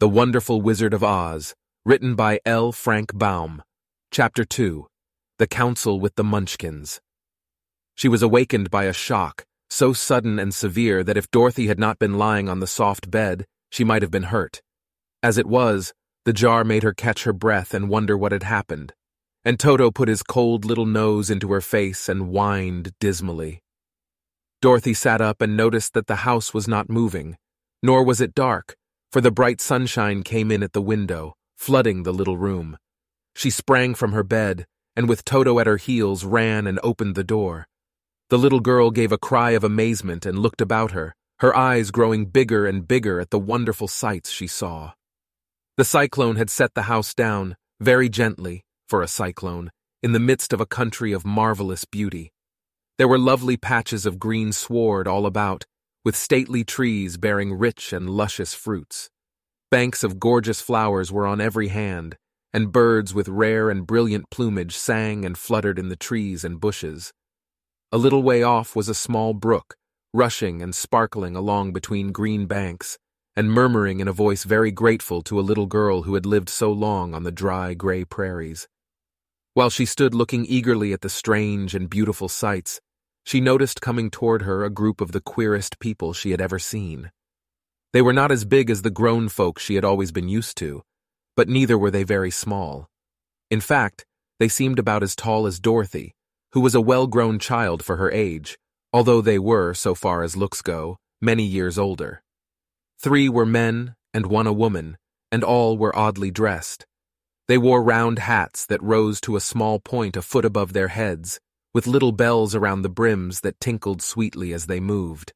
The Wonderful Wizard of Oz, written by L. Frank Baum. Chapter 2 The Council with the Munchkins. She was awakened by a shock, so sudden and severe that if Dorothy had not been lying on the soft bed, she might have been hurt. As it was, the jar made her catch her breath and wonder what had happened, and Toto put his cold little nose into her face and whined dismally. Dorothy sat up and noticed that the house was not moving, nor was it dark, for the bright sunshine came in at the window, flooding the little room. She sprang from her bed, and with Toto at her heels ran and opened the door. The little girl gave a cry of amazement and looked about her, her eyes growing bigger and bigger at the wonderful sights she saw. The cyclone had set the house down, very gently, for a cyclone, in the midst of a country of marvelous beauty. There were lovely patches of green sward all about, with stately trees bearing rich and luscious fruits. Banks of gorgeous flowers were on every hand, and birds with rare and brilliant plumage sang and fluttered in the trees and bushes. A little way off was a small brook, rushing and sparkling along between green banks, and murmuring in a voice very grateful to a little girl who had lived so long on the dry, gray prairies. While she stood looking eagerly at the strange and beautiful sights, she noticed coming toward her a group of the queerest people she had ever seen. They were not as big as the grown folk she had always been used to, but neither were they very small. In fact, they seemed about as tall as Dorothy, who was a well-grown child for her age, although they were, so far as looks go, many years older. Three were men and one a woman, and all were oddly dressed. They wore round hats that rose to a small point a foot above their heads, with little bells around the brims that tinkled sweetly as they moved.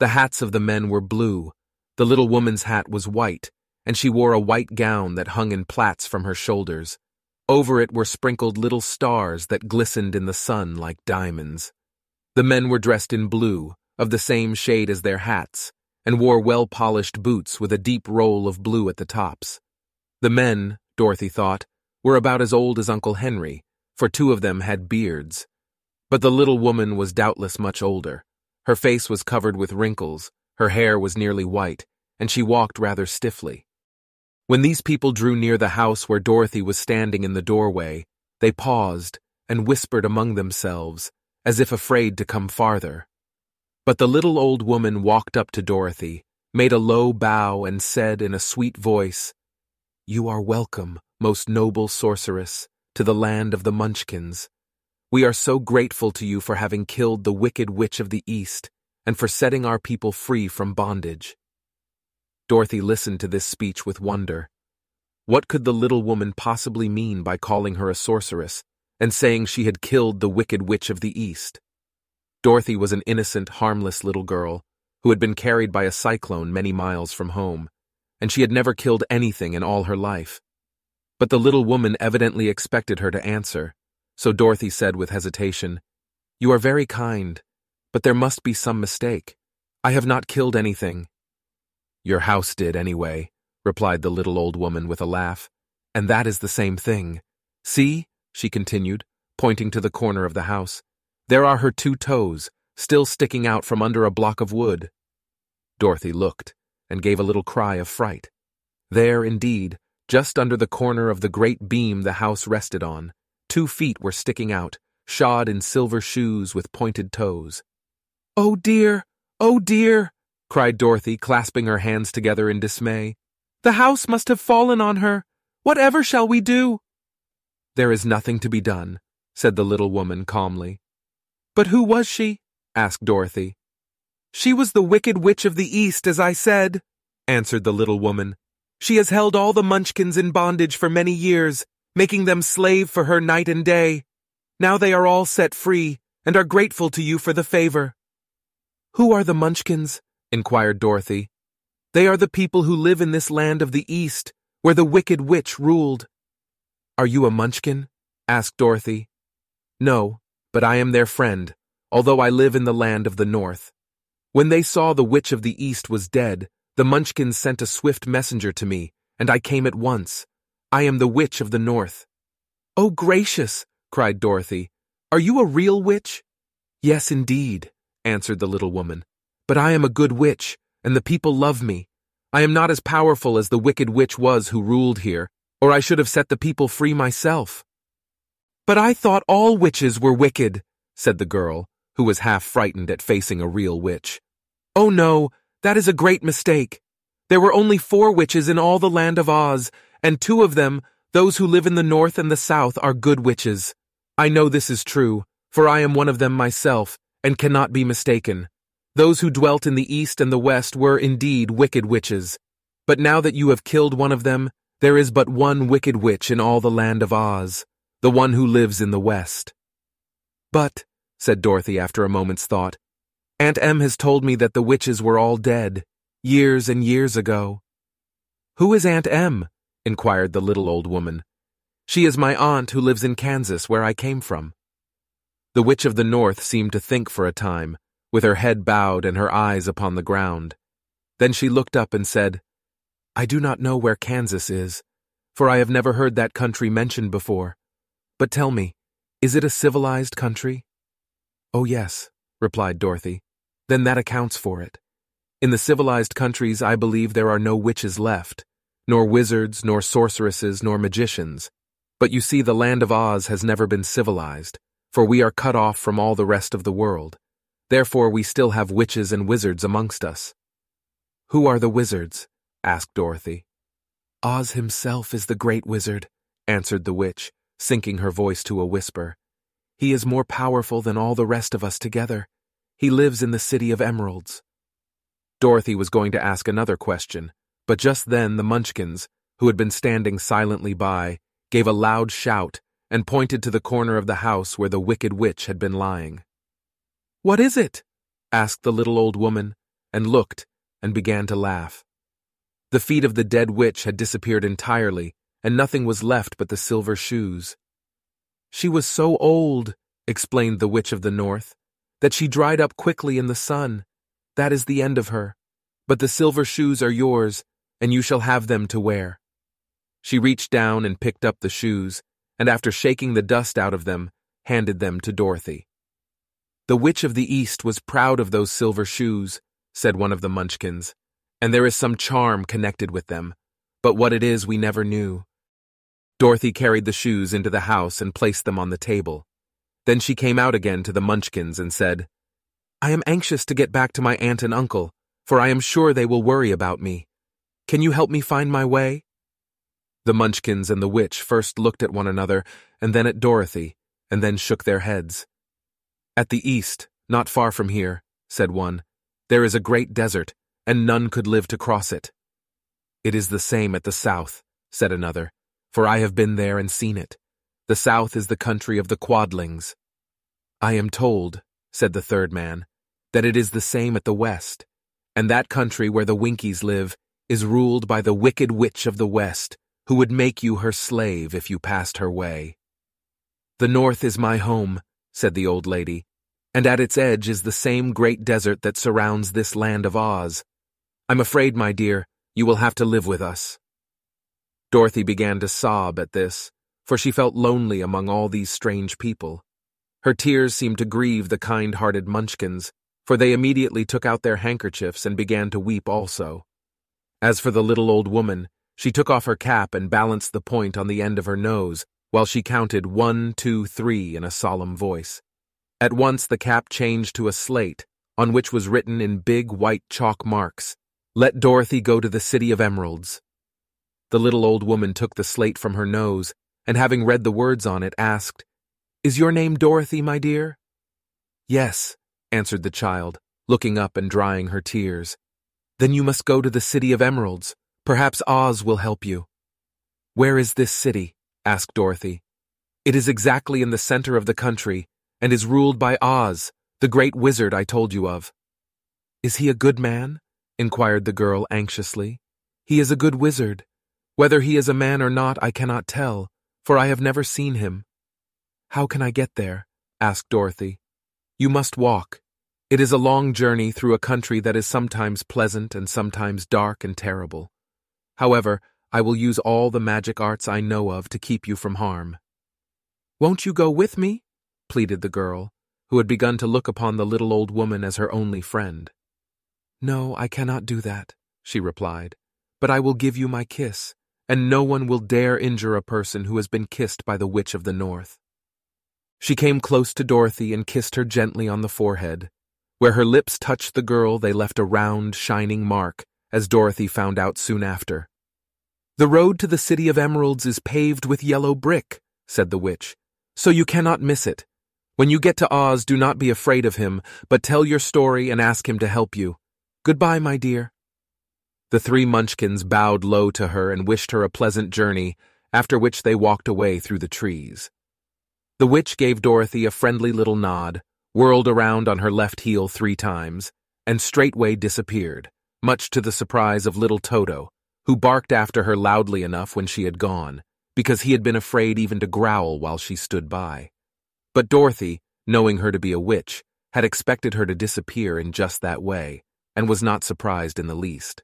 The hats of the men were blue, the little woman's hat was white, and she wore a white gown that hung in plaits from her shoulders. Over it were sprinkled little stars that glistened in the sun like diamonds. The men were dressed in blue, of the same shade as their hats, and wore well-polished boots with a deep roll of blue at the tops. The men, Dorothy thought, were about as old as Uncle Henry, for two of them had beards. But the little woman was doubtless much older. Her face was covered with wrinkles, her hair was nearly white, and she walked rather stiffly. When these people drew near the house where Dorothy was standing in the doorway, they paused and whispered among themselves, as if afraid to come farther. But the little old woman walked up to Dorothy, made a low bow, and said in a sweet voice, You are welcome, most noble sorceress, to the land of the Munchkins. We are so grateful to you for having killed the wicked witch of the East and for setting our people free from bondage. Dorothy listened to this speech with wonder. What could the little woman possibly mean by calling her a sorceress and saying she had killed the wicked witch of the East? Dorothy was an innocent, harmless little girl who had been carried by a cyclone many miles from home, and she had never killed anything in all her life. But the little woman evidently expected her to answer, so Dorothy said with hesitation, You are very kind, but there must be some mistake. I have not killed anything. Your house did anyway, replied the little old woman with a laugh, and that is the same thing. See, she continued, pointing to the corner of the house, there are her two toes, still sticking out from under a block of wood. Dorothy looked, and gave a little cry of fright. There, indeed, just under the corner of the great beam the house rested on, Two feet were sticking out, shod in silver shoes with pointed toes. Oh dear! Oh dear! cried Dorothy, clasping her hands together in dismay. The house must have fallen on her. Whatever shall we do? There is nothing to be done, said the little woman calmly. But who was she? asked Dorothy. She was the wicked witch of the East, as I said, answered the little woman. She has held all the Munchkins in bondage for many years, making them slave for her night and day. Now they are all set free and are grateful to you for the favor. Who are the Munchkins? inquired Dorothy. They are the people who live in this land of the East, where the wicked witch ruled. Are you a Munchkin? asked Dorothy. No, but I am their friend, although I live in the land of the North. When they saw the witch of the East was dead, the Munchkins sent a swift messenger to me, and I came at once. I am the witch of the north. Oh, gracious, cried Dorothy. Are you a real witch? Yes, indeed, answered the little woman. But I am a good witch, and the people love me. I am not as powerful as the wicked witch was who ruled here, or I should have set the people free myself. But I thought all witches were wicked, said the girl, who was half frightened at facing a real witch. Oh no, that is a great mistake. There were only four witches in all the land of Oz, and two of them, those who live in the north and the south, are good witches. I know this is true, for I am one of them myself, and cannot be mistaken. Those who dwelt in the east and the west were indeed wicked witches. But now that you have killed one of them, there is but one wicked witch in all the land of Oz, the one who lives in the west. But, said Dorothy after a moment's thought, Aunt Em has told me that the witches were all dead, years and years ago. Who is Aunt Em? Inquired the little old woman. She is my aunt who lives in Kansas, where I came from. The Witch of the North seemed to think for a time, with her head bowed and her eyes upon the ground. Then she looked up and said, I do not know where Kansas is, for I have never heard that country mentioned before. But tell me, is it a civilized country? Oh, yes, replied Dorothy. Then that accounts for it. In the civilized countries, I believe there are no witches left, nor wizards, nor sorceresses, nor magicians. But you see, the land of Oz has never been civilized, for we are cut off from all the rest of the world. Therefore, we still have witches and wizards amongst us. Who are the wizards? asked Dorothy. Oz himself is the great wizard, answered the witch, sinking her voice to a whisper. He is more powerful than all the rest of us together. He lives in the City of Emeralds. Dorothy was going to ask another question, but just then the Munchkins, who had been standing silently by, gave a loud shout and pointed to the corner of the house where the wicked witch had been lying. What is it? asked the little old woman, and looked, and began to laugh. The feet of the dead witch had disappeared entirely, and nothing was left but the silver shoes. She was so old, explained the Witch of the North, that she dried up quickly in the sun. That is the end of her. But the silver shoes are yours, and you shall have them to wear. She reached down and picked up the shoes, and after shaking the dust out of them, handed them to Dorothy. The Witch of the East was proud of those silver shoes, said one of the Munchkins, and there is some charm connected with them, but what it is we never knew. Dorothy carried the shoes into the house and placed them on the table. Then she came out again to the Munchkins and said, I am anxious to get back to my aunt and uncle, for I am sure they will worry about me. Can you help me find my way? The Munchkins and the witch first looked at one another, and then at Dorothy, and then shook their heads. At the east, not far from here, said one, there is a great desert, and none could live to cross it. It is the same at the south, said another, for I have been there and seen it. The south is the country of the Quadlings. I am told, said the third man, that it is the same at the west, and that country where the Winkies live is ruled by the wicked witch of the west, who would make you her slave if you passed her way. The north is my home, said the old lady, and at its edge is the same great desert that surrounds this land of Oz. I'm afraid, my dear, you will have to live with us. Dorothy began to sob at this, for she felt lonely among all these strange people. Her tears seemed to grieve the kind-hearted Munchkins, for they immediately took out their handkerchiefs and began to weep also. As for the little old woman, she took off her cap and balanced the point on the end of her nose while she counted one, two, three in a solemn voice. At once the cap changed to a slate, on which was written in big white chalk marks, Let Dorothy go to the City of Emeralds. The little old woman took the slate from her nose, and having read the words on it, asked, Is your name Dorothy, my dear? Yes, answered the child, looking up and drying her tears. Then you must go to the City of Emeralds. Perhaps Oz will help you. Where is this city? asked Dorothy. It is exactly in the center of the country, and is ruled by Oz, the great wizard I told you of. Is he a good man? inquired the girl anxiously. He is a good wizard. Whether he is a man or not, I cannot tell, for I have never seen him. How can I get there? asked Dorothy. You must walk. It is a long journey through a country that is sometimes pleasant and sometimes dark and terrible. However, I will use all the magic arts I know of to keep you from harm. Won't you go with me? pleaded the girl, who had begun to look upon the little old woman as her only friend. No, I cannot do that, she replied. but I will give you my kiss, and no one will dare injure a person who has been kissed by the Witch of the North. She came close to Dorothy and kissed her gently on the forehead. Where her lips touched the girl, they left a round, shining mark, as Dorothy found out soon after. The road to the City of Emeralds is paved with yellow brick, said the witch, so you cannot miss it. When you get to Oz, do not be afraid of him, but tell your story and ask him to help you. Goodbye, my dear. The three munchkins bowed low to her and wished her a pleasant journey, after which they walked away through the trees. The witch gave Dorothy a friendly little nod, whirled around on her left heel three times, and straightway disappeared, much to the surprise of little Toto, who barked after her loudly enough when she had gone, because he had been afraid even to growl while she stood by. But Dorothy, knowing her to be a witch, had expected her to disappear in just that way, and was not surprised in the least.